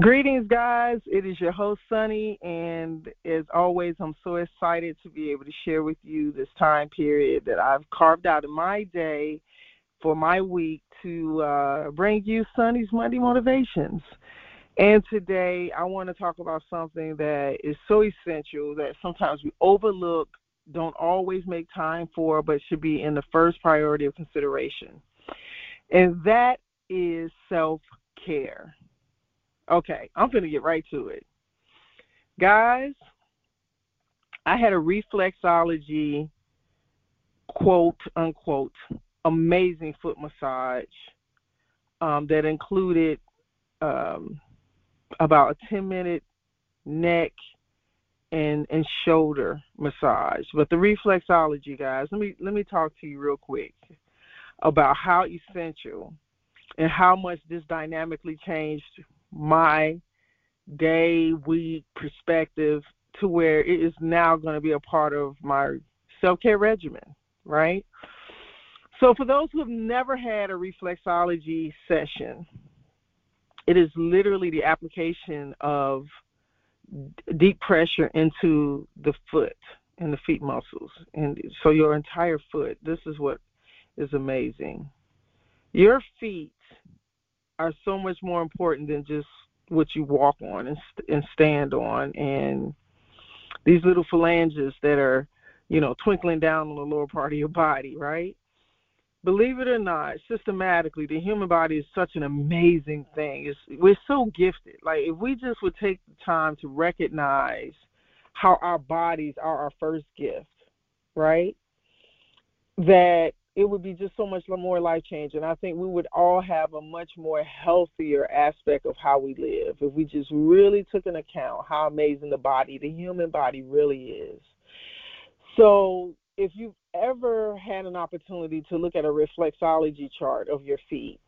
Greetings, guys. It is your host, Sonny, and as always, I'm so excited to be able to share with you this time period that I've carved out in my day for my week to uh, bring you Sonny's Monday Motivations. And today, I want to talk about something that is so essential that sometimes we overlook, don't always make time for, but should be in the first priority of consideration. And that is self care Okay, I'm going to get right to it. Guys, I had a reflexology quote unquote amazing foot massage um, that included um, about a 10 minute neck and and shoulder massage. But the reflexology guys, let me let me talk to you real quick about how essential and how much this dynamically changed my day, week perspective to where it is now going to be a part of my self care regimen, right? So, for those who have never had a reflexology session, it is literally the application of deep pressure into the foot and the feet muscles. And so, your entire foot, this is what is amazing. Your feet are so much more important than just what you walk on and, and stand on. And these little phalanges that are you know twinkling down on the lower part of your body right? Believe it or not systematically the human body is such an amazing thing. It's, we're so gifted. Like if we just would take the time to recognize how our bodies are our first gift right? That it would be just so much more life changing. I think we would all have a much more healthier aspect of how we live if we just really took into account how amazing the body, the human body, really is. So, if you've ever had an opportunity to look at a reflexology chart of your feet,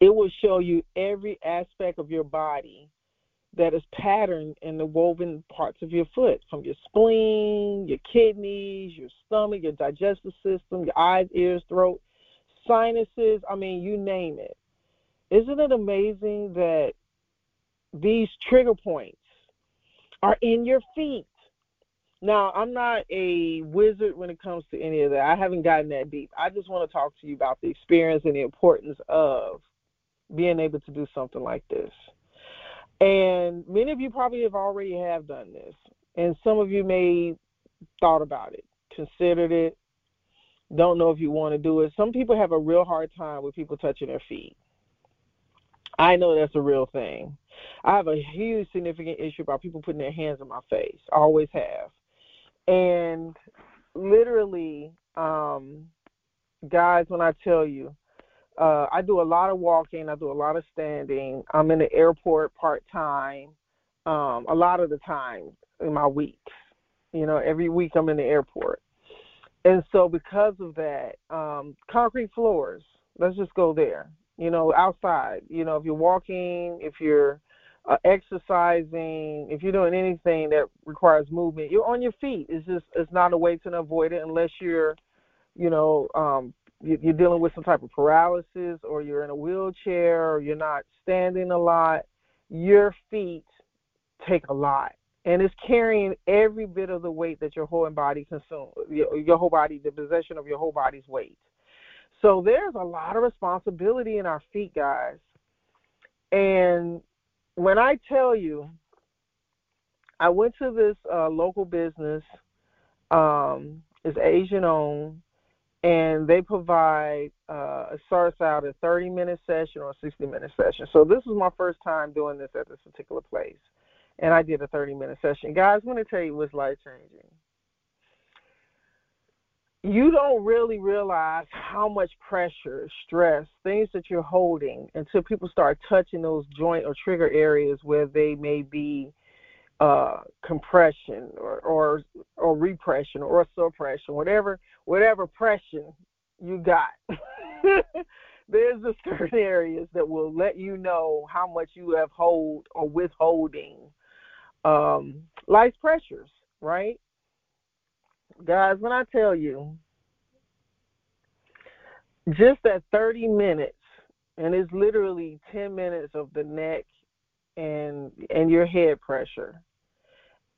it will show you every aspect of your body that is patterned in the woven parts of your foot, from your spleen, your kidneys, your stomach, your digestive system, your eyes, ears, throat, sinuses, I mean, you name it. Isn't it amazing that these trigger points are in your feet? Now, I'm not a wizard when it comes to any of that. I haven't gotten that deep. I just want to talk to you about the experience and the importance of being able to do something like this. And many of you probably have already have done this, and some of you may thought about it, considered it, don't know if you want to do it. Some people have a real hard time with people touching their feet. I know that's a real thing. I have a huge significant issue about people putting their hands on my face. I always have. And literally, um, guys, when I tell you, uh, I do a lot of walking. I do a lot of standing. I'm in the airport part time. Um, a lot of the time in my weeks, you know, every week I'm in the airport, and so because of that, um, concrete floors. Let's just go there. You know, outside. You know, if you're walking, if you're uh, exercising, if you're doing anything that requires movement, you're on your feet. It's just it's not a way to avoid it unless you're, you know, um, you're dealing with some type of paralysis or you're in a wheelchair or you're not standing a lot, your feet take a lot. And it's carrying every bit of the weight that your whole body consumes, your, whole body, the possession of your whole body's weight. So there's a lot of responsibility in our feet, guys. And when I tell you, I went to this uh, local business, um, it's Asian owned, and they provide uh, it starts out a 30 minute session or a 60 minute session. So this was my first time doing this at this particular place, and I did a 30 minute session. Guys, I want to tell you what's life changing. You don't really realize how much pressure, stress, things that you're holding until people start touching those joint or trigger areas where they may be uh, compression or, or or repression or suppression, whatever whatever pressure you got. There's a certain areas that will let you know how much you have hold or withholding um, life pressures, right? Guys, when I tell you, just that 30 minutes, and it's literally 10 minutes of the neck and and your head pressure,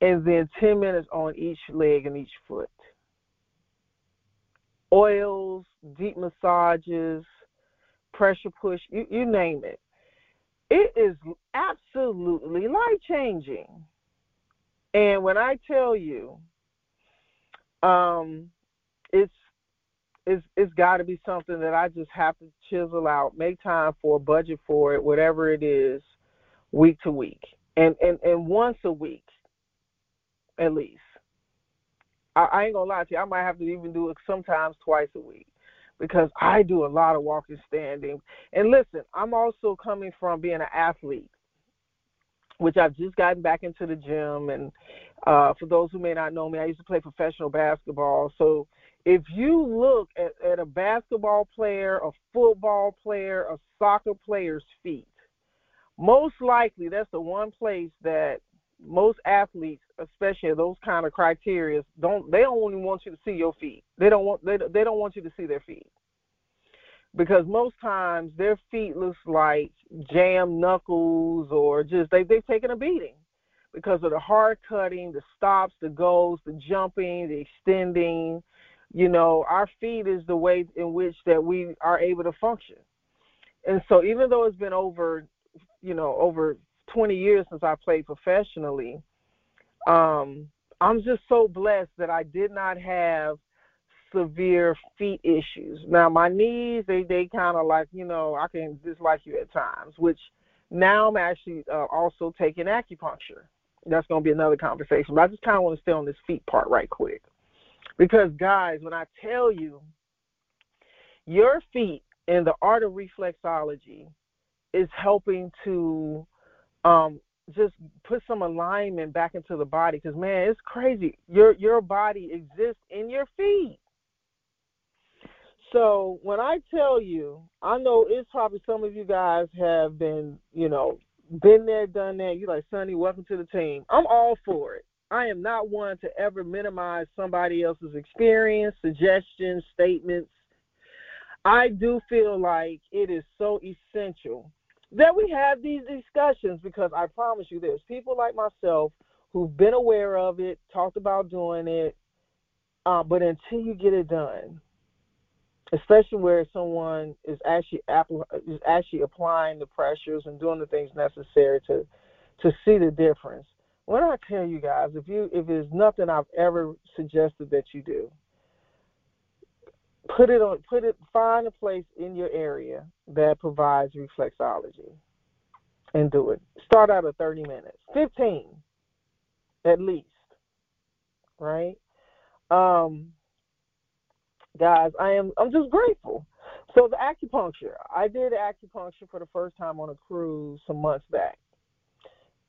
and then 10 minutes on each leg and each foot. Oils, deep massages, pressure push, you, you name it. It is absolutely life changing. And when I tell you, um, it's it's it's got to be something that I just have to chisel out, make time for, budget for it, whatever it is, week to week, and and and once a week, at least. I, I ain't gonna lie to you, I might have to even do it sometimes twice a week because I do a lot of walking, standing, and listen, I'm also coming from being an athlete which I've just gotten back into the gym. And uh, for those who may not know me, I used to play professional basketball. So if you look at, at a basketball player, a football player, a soccer player's feet, most likely that's the one place that most athletes, especially those kind of criteria, don't they don't want you to see your feet. They don't want they they don't want you to see their feet because most times their feet looks like jam knuckles or just they they've taken a beating because of the hard cutting, the stops, the goes, the jumping, the extending. You know, our feet is the way in which that we are able to function. And so even though it's been over, you know, over 20 years since I played professionally, um, I'm just so blessed that I did not have severe feet issues. Now my knees, they they kind of like you know I can dislike you at times, which now I'm actually uh, also taking acupuncture. That's going to be another conversation. But I just kind of want to stay on this feet part right quick, because guys, when I tell you, your feet and the art of reflexology is helping to um, just put some alignment back into the body because man it's crazy your your body exists in your feet so when I tell you, I know it's probably some of you guys have been, you know, been there, done that. You like, Sonny, welcome to the team. I'm all for it. I am not one to ever minimize somebody else's experience, suggestions, statements. I do feel like it is so essential that we have these discussions because I promise you there's people like myself who've been aware of it, talked about doing it, uh, but until you get it done, especially where someone is actually is actually applying the pressures and doing the things necessary to to see the difference. When I tell you guys, if you if there's nothing I've ever suggested that you do, put it on put it find a place in your area that provides reflexology and do it. Start out at 30 minutes, 15 at least, right? Um, guys, I am I'm just grateful. So the acupuncture, I did acupuncture for the first time on a cruise some months back.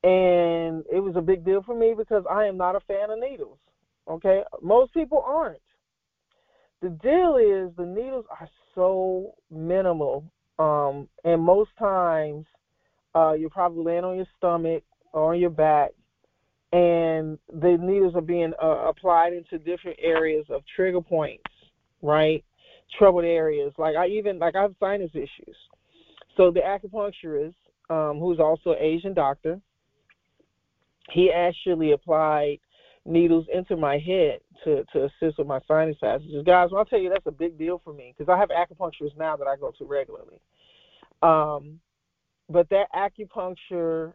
And it was a big deal for me because I am not a fan of needles. Okay? Most people aren't. The deal is the needles are so minimal. Um, and most times uh, you're probably laying on your stomach or on your back and the needles are being uh, applied into different areas of trigger points right? Troubled areas. Like I even like I have sinus issues. So the acupuncturist, um, who's also an Asian doctor, he actually applied needles into my head to to assist with my sinus passages. Guys, I'll tell you that's a big deal for me because I have acupuncturists now that I go to regularly. Um, but that acupuncture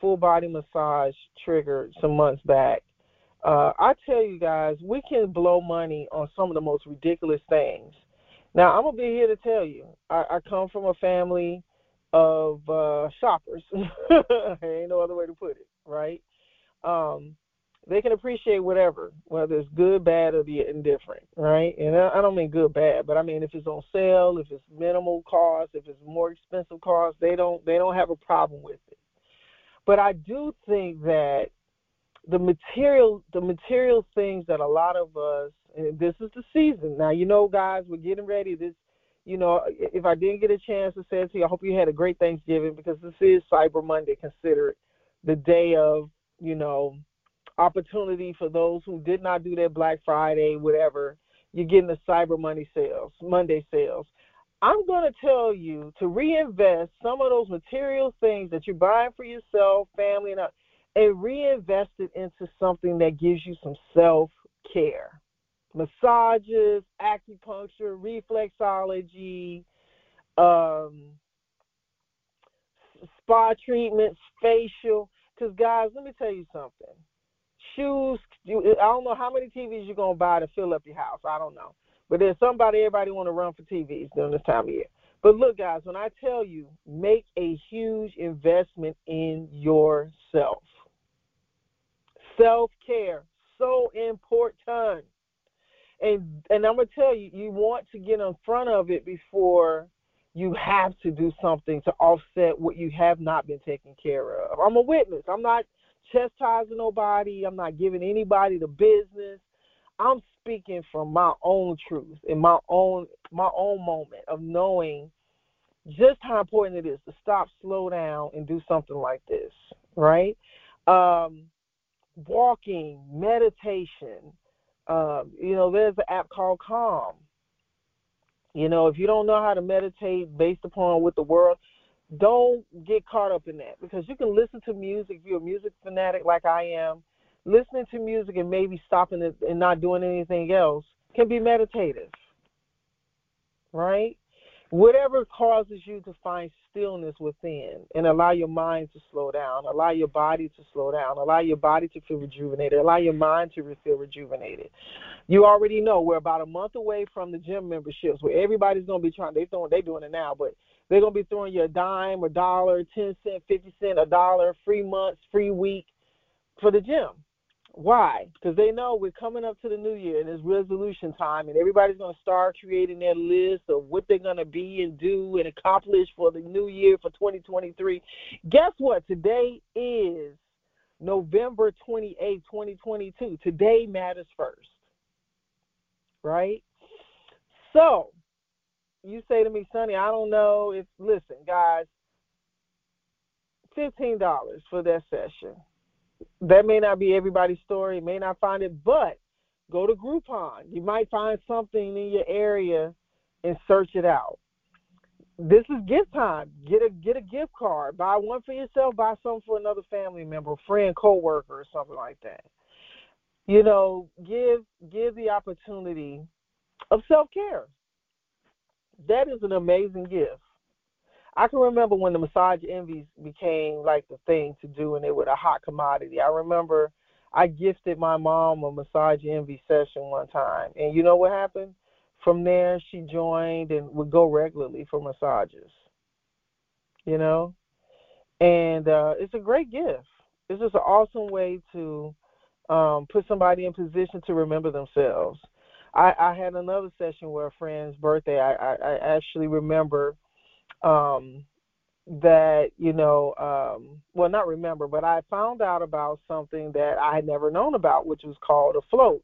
full body massage triggered some months back uh, I tell you guys, we can blow money on some of the most ridiculous things. Now, I'm gonna be here to tell you, I, I come from a family of uh, shoppers. ain't no other way to put it, right? Um, they can appreciate whatever, whether it's good, bad, or the indifferent, right? And I, don't mean good, bad, but I mean if it's on sale, if it's minimal cost, if it's more expensive cost, they don't they don't have a problem with it. But I do think that the material the material things that a lot of us and this is the season now you know guys we're getting ready this you know if i didn't get a chance to say it to you i hope you had a great thanksgiving because this is cyber monday consider it the day of you know opportunity for those who did not do their black friday whatever you're getting the cyber money sales monday sales I'm going to tell you to reinvest some of those material things that you're buying for yourself, family, and, and reinvest it into something that gives you some self care. Massages, acupuncture, reflexology, um, spa treatments, facial. Because, guys, let me tell you something. Shoes, you, I don't know how many TVs you're to buy to fill up your house. I don't know. But there's somebody everybody want to run for TVs during this time of year. But look, guys, when I tell you, make a huge investment in yourself. Self care, so important. And and I'm gonna tell you, you want to get in front of it before you have to do something to offset what you have not been taking care of. I'm a witness. I'm not chastising nobody. I'm not giving anybody the business. I'm speaking from my own truth in my own my own moment of knowing just how important it is to stop, slow down, and do something like this, right? Um, walking, meditation. Um, you know, there's an app called Calm. You know, if you don't know how to meditate based upon what the world, don't get caught up in that because you can listen to music. If you're a music fanatic like I am, listening to music and maybe stopping it and not doing anything else can be meditative, right? Whatever causes you to find stillness within and allow your mind to slow down, allow your body to slow down, allow your body to feel rejuvenated, allow your mind to feel rejuvenated. You already know we're about a month away from the gym memberships where everybody's going to be trying, they they're doing it now, but they're to be throwing you a dime, a dollar, 10 cent, 50 cent, a dollar, free months, free week for the gym why? Because they know we're coming up to the new year and it's resolution time, and everybody's going to start creating their list of what they're going to be and do and accomplish for the new year for 2023. Guess what? Today is November 28, 2022. Today matters first. Right? So, you say to me, Sonny, I don't know if, listen, guys, $15 for that session that may not be everybody's story, may not find it, but go to Groupon. You might find something in your area and search it out. This is gift time. Get a get a gift card. Buy one for yourself. Buy some for another family member, friend, coworker, or something like that. You know, give give the opportunity of self care. That is an amazing gift. I can remember when the massage envies became like the thing to do and they were a hot commodity. I remember I gifted my mom a massage envy session one time. And you know what happened? From there she joined and would go regularly for massages. You know? And uh it's a great gift. It's just an awesome way to um put somebody in position to remember themselves. I, I had another session where a friend's birthday. I, I, I actually remember um, that you know um well not remember but i found out about something that i had never known about which was called a float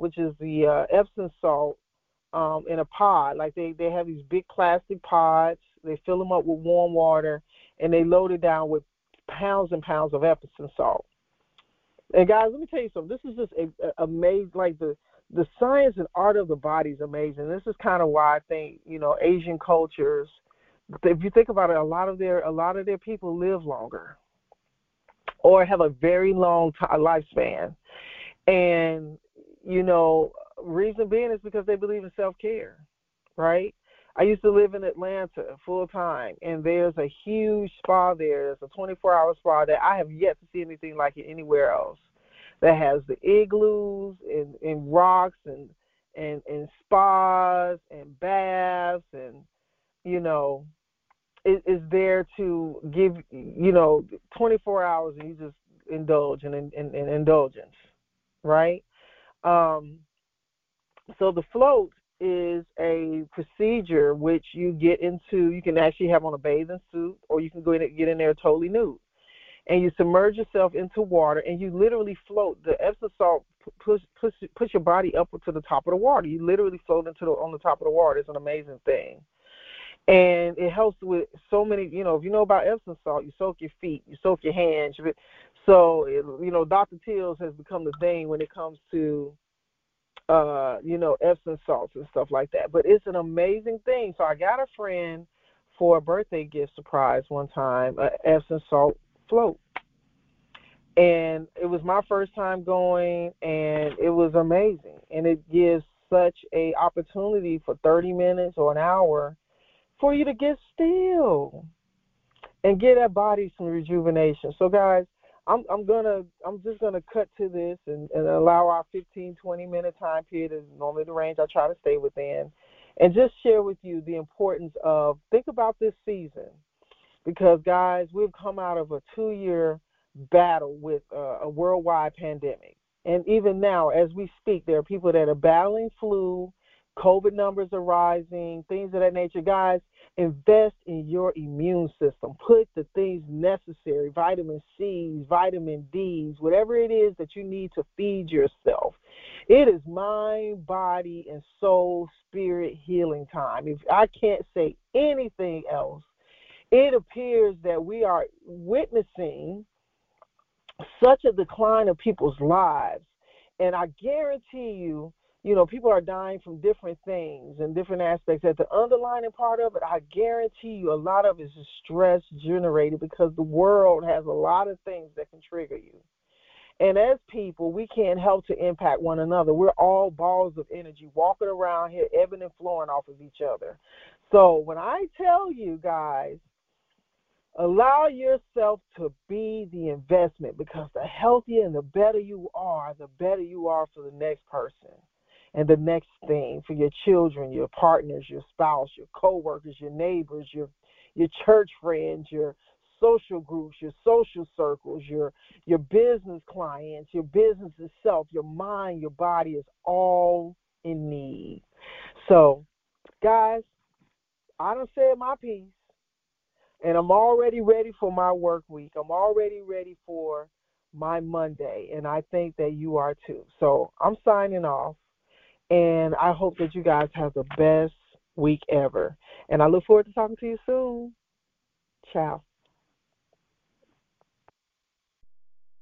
which is the uh, epsom salt um in a pod. Like they they have these big plastic pods. They fill them up with warm water and they load it down with pounds and pounds of epsom salt. And guys let me tell you something. This is just a, a amazing like the the science and art of the body is amazing this is kind of why i think you know asian cultures if you think about it, a lot of their a lot of their people live longer or have a very long t- lifespan, and you know, reason being is because they believe in self care, right? I used to live in Atlanta full time, and there's a huge spa there. There's a 24 hour spa that I have yet to see anything like it anywhere else. That has the igloos and, and rocks and and and spas and baths and you know is there to give you know 24 hours and you just indulge in, in, in, in indulgence, right? Um, so the float is a procedure which you get into. You can actually have on a bathing suit, or you can go in and get in there totally nude, and you submerge yourself into water, and you literally float. The Epsom salt push push push your body up to the top of the water. You literally float into the on the top of the water. It's an amazing thing and it helps with so many. You know, if you know about Epsom salt, you soak your feet, you soak your hands. So you know, Dr. Teals has become the thing when it comes to uh, you know, Epsom salts and stuff like that. But it's an amazing thing. So I got a friend for a birthday gift surprise one time, a Epsom salt float. And it was my first time going and it was amazing. And it gives such a opportunity for 30 minutes or an hour for you to get still and get that body some rejuvenation. So guys, I'm I'm gonna I'm just gonna cut to this and, and allow our 15 20 minute time period is normally the range I try to stay within, and just share with you the importance of think about this season, because guys we've come out of a two year battle with uh, a worldwide pandemic, and even now as we speak there are people that are battling flu, COVID numbers are rising, things of that nature, guys Invest in your immune system. Put the things necessary, vitamin C's, vitamin D's, whatever it is that you need to feed yourself. It is mind, body, and soul, spirit healing time. If I can't say anything else, it appears that we are witnessing such a decline of people's lives. And I guarantee you, you know, people are dying from different things and different aspects. At the underlying part of it, I guarantee you a lot of it is stress generated because the world has a lot of things that can trigger you. And as people, we can't help to impact one another. We're all balls of energy walking around here, ebbing and flowing off of each other. So when I tell you guys, allow yourself to be the investment because the healthier and the better you are, the better you are for the next person and the next thing for your children, your partners, your spouse, your coworkers, your neighbors, your your church friends, your social groups, your social circles, your your business clients, your business itself, your mind, your body is all in need. So, guys, I don't say my piece, and I'm already ready for my work week. I'm already ready for my Monday, and I think that you are too. So I'm signing off. And I hope that you guys have the best week ever. And I look forward to talking to you soon. Ciao.